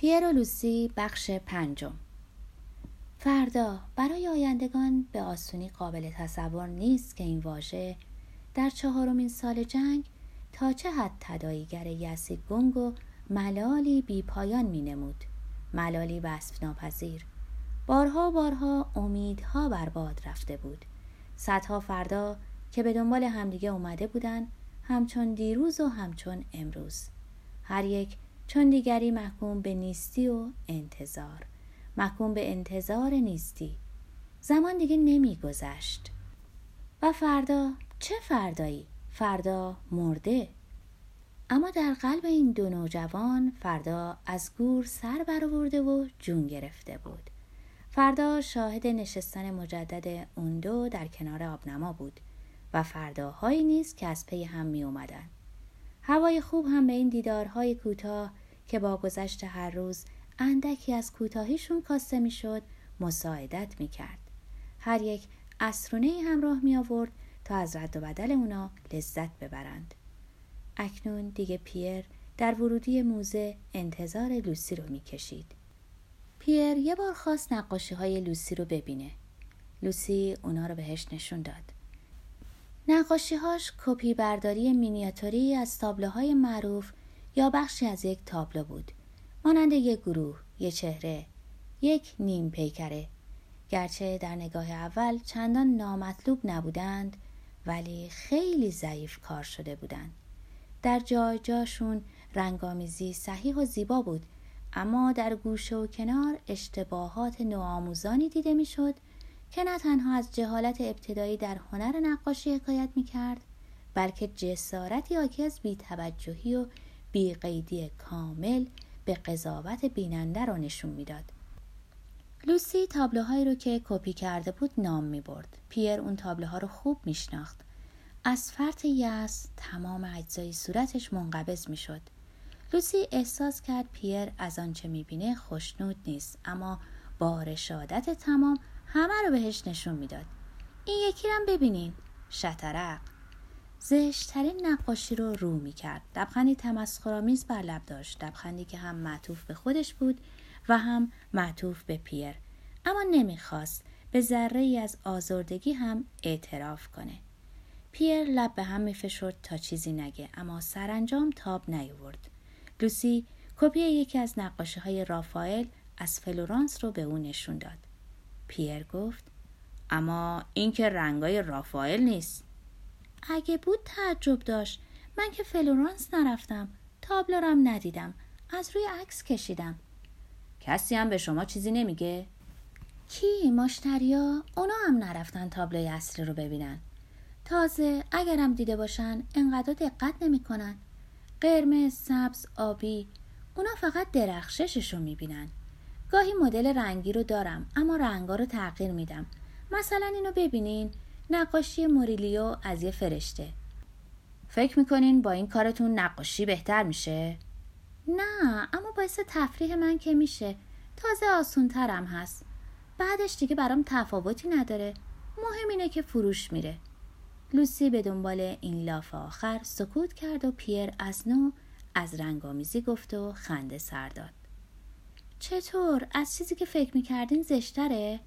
پیر و لوسی بخش پنجم. فردا برای آیندگان به آسونی قابل تصور نیست که این واژه در چهارمین سال جنگ تا چه حد تداییگر یسی گنگ و ملالی بی پایان می نمود. ملالی وصف ناپذیر بارها بارها امیدها برباد رفته بود. صدها فردا که به دنبال همدیگه اومده بودن همچون دیروز و همچون امروز. هر یک چون دیگری محکوم به نیستی و انتظار. محکوم به انتظار نیستی. زمان دیگه نمیگذشت. و فردا؟ چه فردایی؟ فردا مرده. اما در قلب این دو نوجوان فردا از گور سر برآورده و جون گرفته بود. فردا شاهد نشستن مجدد اون دو در کنار آبنما بود و فرداهایی نیست که از پی هم می اومدن. هوای خوب هم به این دیدارهای کوتاه که با گذشت هر روز اندکی از کوتاهیشون کاسته می‌شد مساعدت می‌کرد. هر یک اسرونه همراه می آورد تا از رد و بدل اونا لذت ببرند. اکنون دیگه پیر در ورودی موزه انتظار لوسی رو می‌کشید. پیر یه بار خواست نقاشی های لوسی رو ببینه. لوسی اونا رو بهش نشون داد. نقاشیهاش کپی برداری مینیاتوری از تابلوهای معروف یا بخشی از یک تابلو بود. مانند یک گروه یک چهره یک نیم پیکره. گرچه در نگاه اول چندان نامطلوب نبودند ولی خیلی ضعیف کار شده بودند. در جای جاشون رنگامیزی صحیح و زیبا بود اما در گوشه و کنار اشتباهات نوآموزانی دیده می‌شد که نه تنها از جهالت ابتدایی در هنر نقاشی حکایت می کرد بلکه جسارتی آکی از بیتوجهی و بیقیدی کامل به قضاوت بیننده را نشون می‌داد. لوسی تابلوهایی رو که کپی کرده بود نام می برد. پیر اون تابلوها رو خوب می شناخت. از فرط یأس تمام اجزای صورتش منقبض می شد. لوسی احساس کرد پیر از آنچه می بینه خوشنود نیست اما با رشادت تمام همه رو بهش نشون می‌داد. این یکی رو ببینین. شطرق. زشترین نقاشی رو رو می کرد لبخندی تمسخرآمیز بر لب داشت. لبخندی که هم معطوف به خودش بود و هم معطوف به پیر. اما نمی‌خواست به ذره ای از آزردگی هم اعتراف کنه. پیر لب به هم میفشرد تا چیزی نگه اما سرانجام تاب نیورد لوسی کپی یکی از نقاشی های رافائل از فلورانس رو به او نشون داد. پیر گفت اما این که رنگای رافائل نیست. اگه بود تعجب داشت. من که فلورانس نرفتم. تابلورم ندیدم. از روی عکس کشیدم. کسی هم به شما چیزی نمیگه؟ کی مشتریا؟ اونا هم نرفتن تابلوی اصلی رو ببینن. تازه اگرم دیده باشن انقدر دقت نمی‌کنن. قرمز سبز آبی اونا فقط درخششش رو می‌بینن. گاهی مدل رنگی رو دارم اما رنگا رو تغییر میدم. مثلا اینو ببینین نقاشی موریلیو از یه فرشته. فکر می‌کنین با این کارتون نقاشی بهتر میشه؟ نه اما باعث تفریح من که میشه. تازه آسونترم هست. بعدش دیگه برام تفاوتی نداره. مهم اینه که فروش میره. لوسی به دنبال این لاف آخر سکوت کرد و پیر از نو از رنگامیزی گفت و خنده سر داد. چطور از چیزی که فکر می‌کردین زشتره؟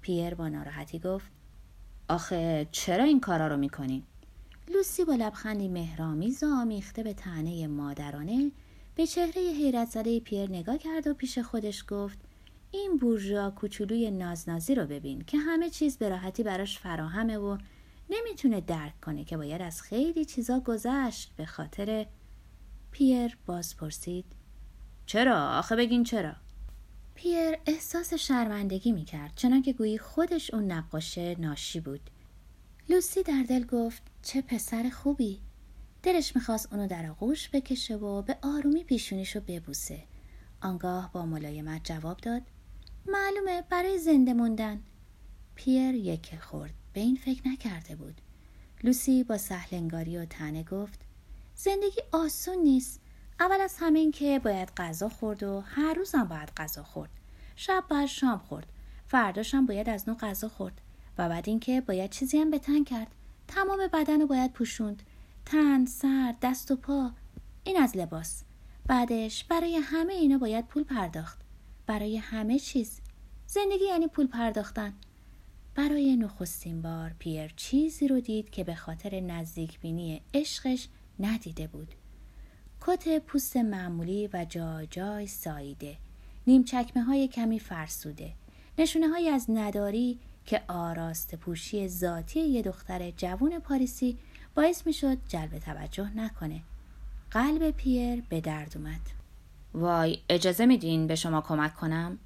پیر با ناراحتی گفت آخه چرا این کارا رو می‌کنین؟ لوسی با لبخندی مهرامیز و به تنه مادرانه به چهره حیرت زده پیر نگاه کرد و پیش خودش گفت این بورژوا کوچولوی نازنازی رو ببین که همه چیز به راحتی براش فراهمه و نمی‌تونه درک کنه که باید از خیلی چیزا گذشت به خاطر پیر باز پرسید چرا؟ آخه بگین چرا؟ پیر احساس شرمندگی می‌کرد چنان که گویی خودش اون نقاشه ناشی بود. لوسی در دل گفت چه پسر خوبی. دلش می‌خواست اونو در آغوش بکشه و به آرومی پیشونیشو ببوسه. آنگاه با ملایمت جواب داد معلومه برای زنده موندن. پیر یک خورد به این فکر نکرده بود. لوسی با سهلنگاری و تنه گفت زندگی آسون نیست. اول از همه این که باید غذا خورد و هر روزم باید غذا خورد. شب باید شام خورد. فرداش هم باید از نو غذا خورد. و بعد اینکه باید چیزی هم به تن کرد. تمام بدن رو باید پوشوند. تن سر دست و پا. این از لباس. بعدش برای همه اینا باید پول پرداخت. برای همه چیز. زندگی یعنی پول پرداختن. برای نخستین بار پیر چیزی رو دید که به خاطر نزدیک بینی عشقش ندیده بود. کت پوست معمولی و جای جای ساییده. نیم چکمه های کمی فرسوده. نشونه های از نداری که آراست پوشی ذاتی یه دختر جوون پاریسی باعث می شد جلب توجه نکنه. قلب پیر به درد اومد. وای اجازه میدین به شما کمک کنم؟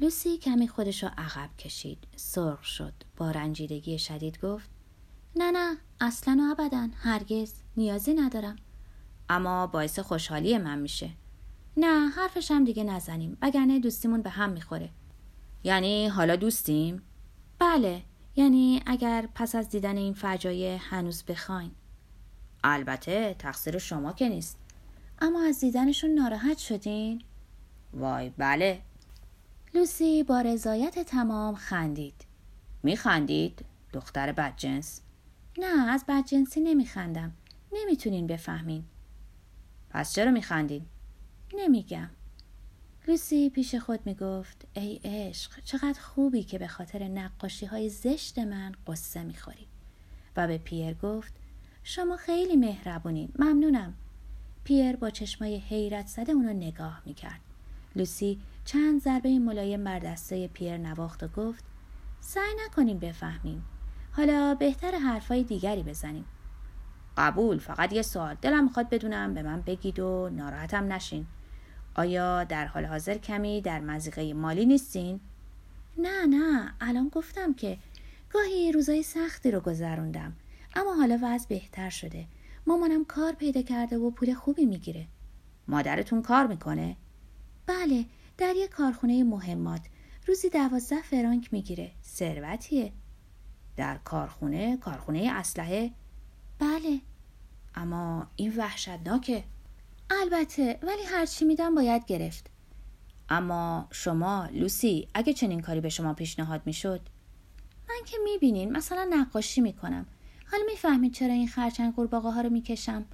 لوسی کمی خودش رو عقب کشید. سرخ شد. با رنجیدگی شدید گفت نه نه اصلا و ابدا هرگز نیازی ندارم. اما باعث خوشحالی من میشه. نه حرفش هم دیگه نزنیم. وگرنه دوستیمون به هم می‌خوره. یعنی حالا دوستیم؟ بله. یعنی اگر پس از دیدن این فجایع هنوز بخواین. البته تقصیر شما که نیست. اما از دیدنشون ناراحت شدین؟ وای بله. لوسی با رضایت تمام خندید. میخندید؟ دختر بدجنس. نه از بدجنسی نمیخندم. نمی‌تونین بفهمین. پس چرا میخندین نمیگم. لوسی پیش خود می‌گفت ای عشق چقدر خوبی که به خاطر نقاشی های زشت من قصه می‌خوری. و به پیر گفت شما خیلی مهربونین ممنونم. پیر با چشمای حیرت زده اونو نگاه می‌کرد. لوسی چند ضربه ملایم بر دسته پیر نواخت و گفت سعی نکنیم بفهمیم حالا بهتر حرفای دیگری بزنیم. قبول. فقط یه سوال. دلم می‌خواد بدونم به من بگید و ناراحتم نشین. آیا در حال حاضر کمی در مزیقه مالی نیستین؟ نه نه. الان گفتم که گاهی روزای سختی رو گذروندم. اما حالا وضع بهتر شده. مامانم کار پیدا کرده و پول خوبی می‌گیره. مادرتون کار می‌کنه؟ بله. در یک کارخونه مهمات روزی دوازده فرانک می‌گیره. ثروتیه. در کارخونه کارخونه اسلحه. بله. اما این وحشتناکه. البته ولی هرچی میدم باید گرفت. اما شما لوسی اگه چنین کاری به شما پیشنهاد می‌شد؟ من که می‌بینین مثلا نقاشی می‌کنم. حالا می‌فهمید چرا این خرچنگ قورباغه ها رو می‌کشم.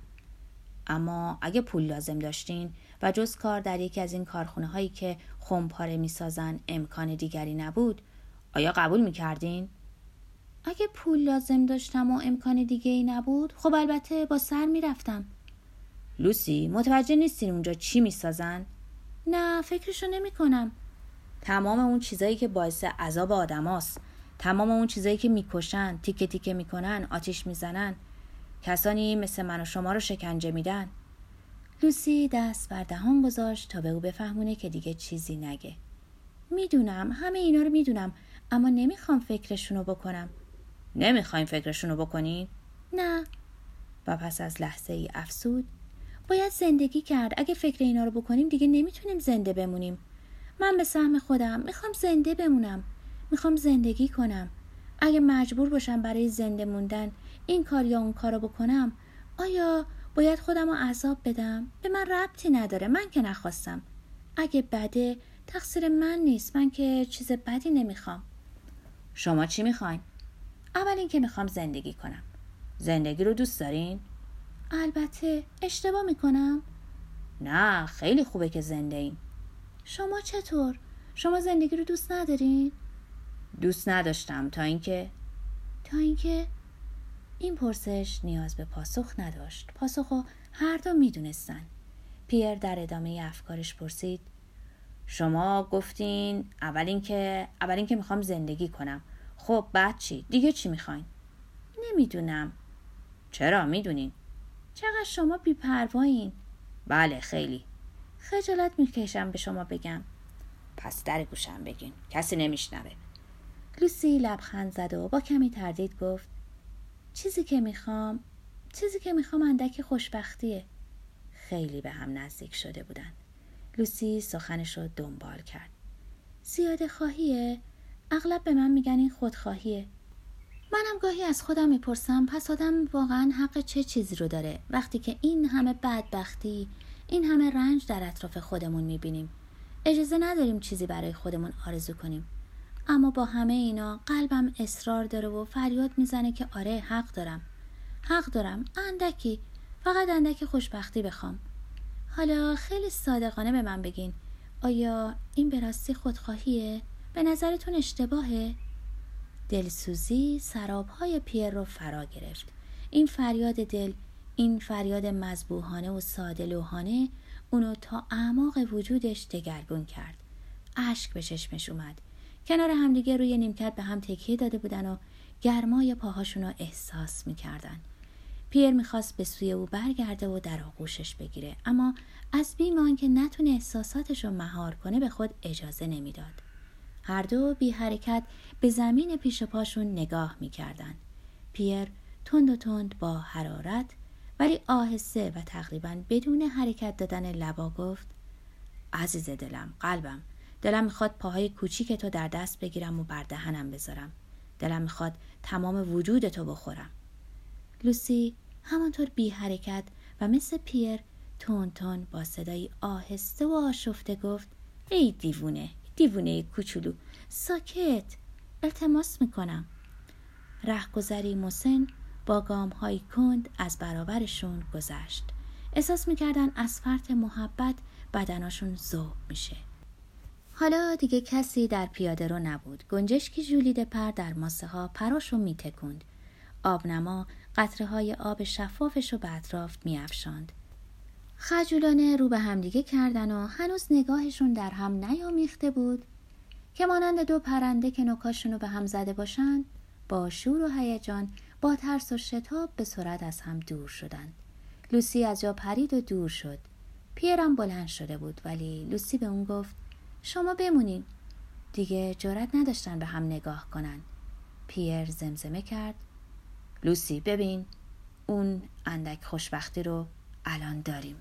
اما اگه پول لازم داشتین و جز کار در یکی از این کارخونه هایی که خمپاره می‌سازن امکان دیگری نبود آیا قبول می‌کردین؟ اگه پول لازم داشتم و امکان دیگه ای نبود خب البته با سر می‌رفتم. لوسی متوجه نیستین اونجا چی می‌سازن؟ نه فکرشو نمی کنم. تمام اون چیزایی که باعث عذاب آدماست تمام اون چیزایی که می‌کشن تیکه تیکه می‌کنن آتیش می‌زنن. کسانی مثل من و شما رو شکنجه میدن. لوسی دست بر دهان گذاشت تا به او بفهمونه که دیگه چیزی نگه. می‌دونم همه اینا رو می‌دونم اما نمی‌خوام فکرشونو بکنم. نمی‌خوایم فکرشونو بکنی؟ نه. و پس از لحظه ای افسود باید زندگی کرد. اگه فکر اینا رو بکنیم دیگه نمی‌تونیم زنده بمونیم. من به سهم خودم می‌خوام زنده بمونم. می‌خوام زندگی کنم. اگه مجبور باشم برای زنده موندن این کار یا اون کارو بکنم آیا باید خودم رو عذاب بدم؟ به من ربطی نداره. من که نخواستم. اگه بده تقصیر من نیست. من که چیز بدی نمی‌خوام. شما چی می‌خواین؟ اول اینکه می‌خوام زندگی کنم زندگی رو دوست دارین؟ البته اشتباه می‌کنم؟ نه خیلی خوبه که زنده این شما چطور؟ شما زندگی رو دوست ندارین؟ دوست نداشتم تا اینکه تا اینکه این پرسش نیاز به پاسخ نداشت پاسخو هر دو می‌دونستن پیر در ادامه افکارش پرسید شما گفتین اول اینکه اول اینکه می‌خوام زندگی کنم خب بعد چی؟ دیگه چی می‌خواین؟ نمی‌دونم. چرا؟ می‌دونین. چقدر شما بیپروایین؟ بله خیلی. خجالت می‌کشم به شما بگم. پس در گوشم بگین. کسی نمیشنوه. لوسی لبخند زد و با کمی تردید گفت چیزی که می‌خوام چیزی که می‌خوام اندک خوشبختیه. خیلی به هم نزدیک شده بودن. لوسی سخنش رو دنبال کرد. زیاده خواهیه؟ اغلب به من میگن این خودخواهیه. منم گاهی از خودم می‌پرسم پس آدم واقعا حق چه چیزی رو داره؟ وقتی که این همه بدبختی این همه رنج در اطراف خودمون می‌بینیم. اجازه نداریم چیزی برای خودمون آرزو کنیم. اما با همه اینا قلبم اصرار داره و فریاد می‌زنه که آره حق دارم. حق دارم. اندکی. فقط اندکی خوشبختی بخوام. حالا خیلی صادقانه به من بگین. آیا این به راستی خودخواهیه؟ به نظرتون اشتباهه؟ دلسوزی سرابهای پیر رو فرا گرفت. این فریاد دل این فریاد مذبوحانه و ساده لوحانه اونو تا اعماق وجودش دگرگون کرد. اشک به چشمش اومد. کنار همدیگه روی نیمکت به هم تکیه داده بودن و گرمای پاهاشون رو احساس می‌کردن. پیر می‌خواست به سوی او برگرده و در آغوشش بگیره اما از بیم که نتونه احساساتش رو مهار کنه به خود اجازه نمی‌داد. هر دو بی حرکت به زمین پیش پاشون نگاه می‌کردن. پیر تند و تند با حرارت ولی آهسته و تقریبا بدون حرکت دادن لبا گفت عزیز دلم قلبم دلم می‌خواد پاهای کوچیک تو در دست بگیرم و بر دهنم بذارم. دلم می‌خواد تمام وجود تو بخورم. لوسی همانطور بی حرکت و مثل پیر تون تون با صدایی آهسته و آشفته گفت ای دیوونه دیوونه کوچولو. ساکت. التماس می‌کنم. رهگذری مسن با گام های کند از برابرشون گذشت. احساس می‌کردن از فرط محبت بدناشون ذوب میشه. حالا دیگه کسی در پیاده رو نبود. گنجشکی جولید پر در ماسه ها پراشو میتکند. آبنما قطره های آب شفافش رو به اطراف میافشاند. خجولانه رو به همدیگه کردن و هنوز نگاهشون در هم نیامیخته بود که مانند دو پرنده که نوکاشون رو به هم زده باشند با شور و هیجان با ترس و شتاب به سرعت از هم دور شدند. لوسی از جا پرید و دور شد. پیرم بلند شده بود ولی لوسی به اون گفت شما بمونین. دیگه جرأت نداشتن به هم نگاه کنن. پیر زمزمه کرد. لوسی ببین اون اندک خوشبختی رو الان داریم.